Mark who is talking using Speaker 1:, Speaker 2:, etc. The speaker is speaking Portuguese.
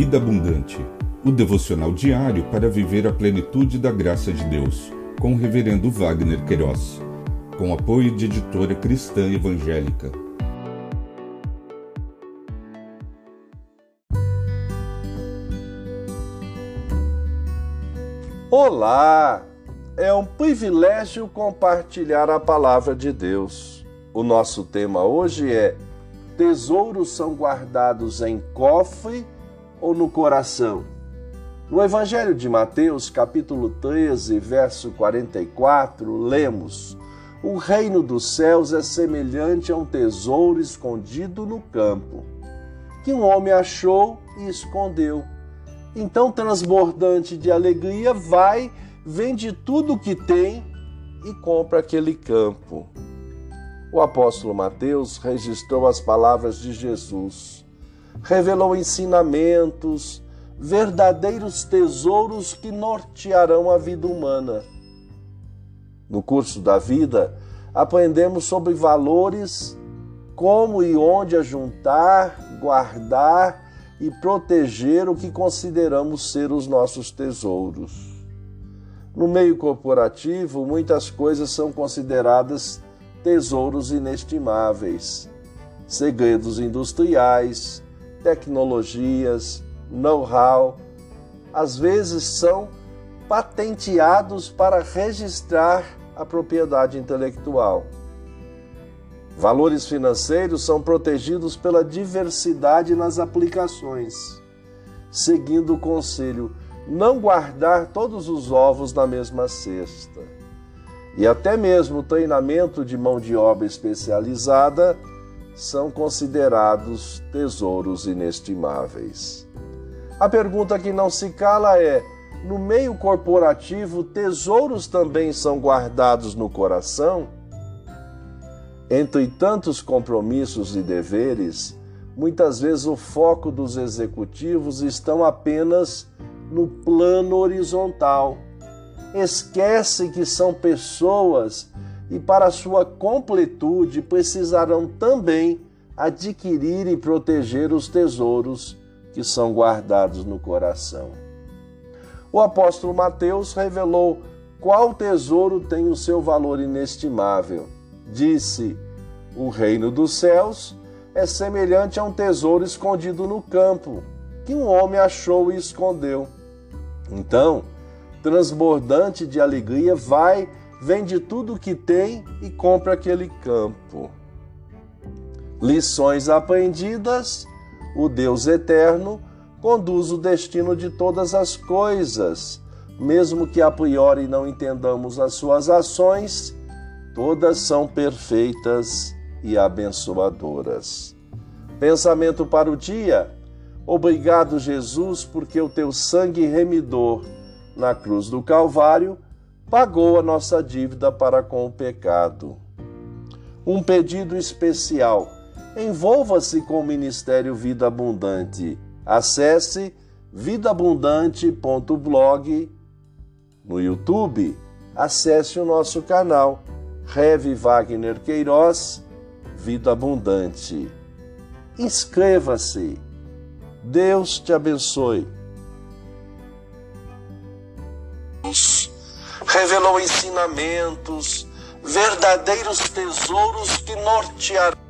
Speaker 1: Vida Abundante, o devocional diário para viver a plenitude da graça de Deus, com o Reverendo Wagner Queiroz, com apoio de editora cristã evangélica.
Speaker 2: Olá! É um privilégio compartilhar a palavra de Deus. O nosso tema hoje é Tesouros são guardados em cofre ou no coração? No Evangelho de Mateus, capítulo 13, verso 44, lemos: O reino dos céus é semelhante a um tesouro escondido no campo, que um homem achou e escondeu. Então, transbordante de alegria, vai, vende tudo o que tem e compra aquele campo. O apóstolo Mateus registrou as palavras de Jesus revelou ensinamentos, verdadeiros tesouros que nortearão a vida humana. No curso da vida, aprendemos sobre valores, como e onde ajuntar, guardar e proteger o que consideramos ser os nossos tesouros. No meio corporativo, muitas coisas são consideradas tesouros inestimáveis, segredos industriais, tecnologias, know-how, às vezes são patenteados para registrar a propriedade intelectual. Valores financeiros são protegidos pela diversidade nas aplicações, seguindo o conselho não guardar todos os ovos na mesma cesta. E até mesmo treinamento de mão de obra especializada são considerados tesouros inestimáveis. A pergunta que não se cala é: no meio corporativo, tesouros também são guardados no coração? Entre tantos compromissos e deveres, muitas vezes o foco dos executivos estão apenas no plano horizontal. Esquece que são pessoas e para sua completude precisarão também adquirir e proteger os tesouros que são guardados no coração. O apóstolo Mateus revelou qual tesouro tem o seu valor inestimável. Disse: O reino dos céus é semelhante a um tesouro escondido no campo, que um homem achou e escondeu. Então, transbordante de alegria, vai vende tudo o que tem e compra aquele campo. Lições aprendidas: o Deus eterno conduz o destino de todas as coisas, mesmo que a priori não entendamos as suas ações, todas são perfeitas e abençoadoras. Pensamento para o dia: Obrigado, Jesus, porque o teu sangue remidor na cruz do Calvário pagou a nossa dívida para com o pecado. Um pedido especial. Envolva-se com o Ministério Vida Abundante. Acesse vidaabundante.blog no YouTube. Acesse o nosso canal Reve Wagner Queiroz Vida Abundante. Inscreva-se. Deus te abençoe revelou ensinamentos, verdadeiros tesouros que nortearão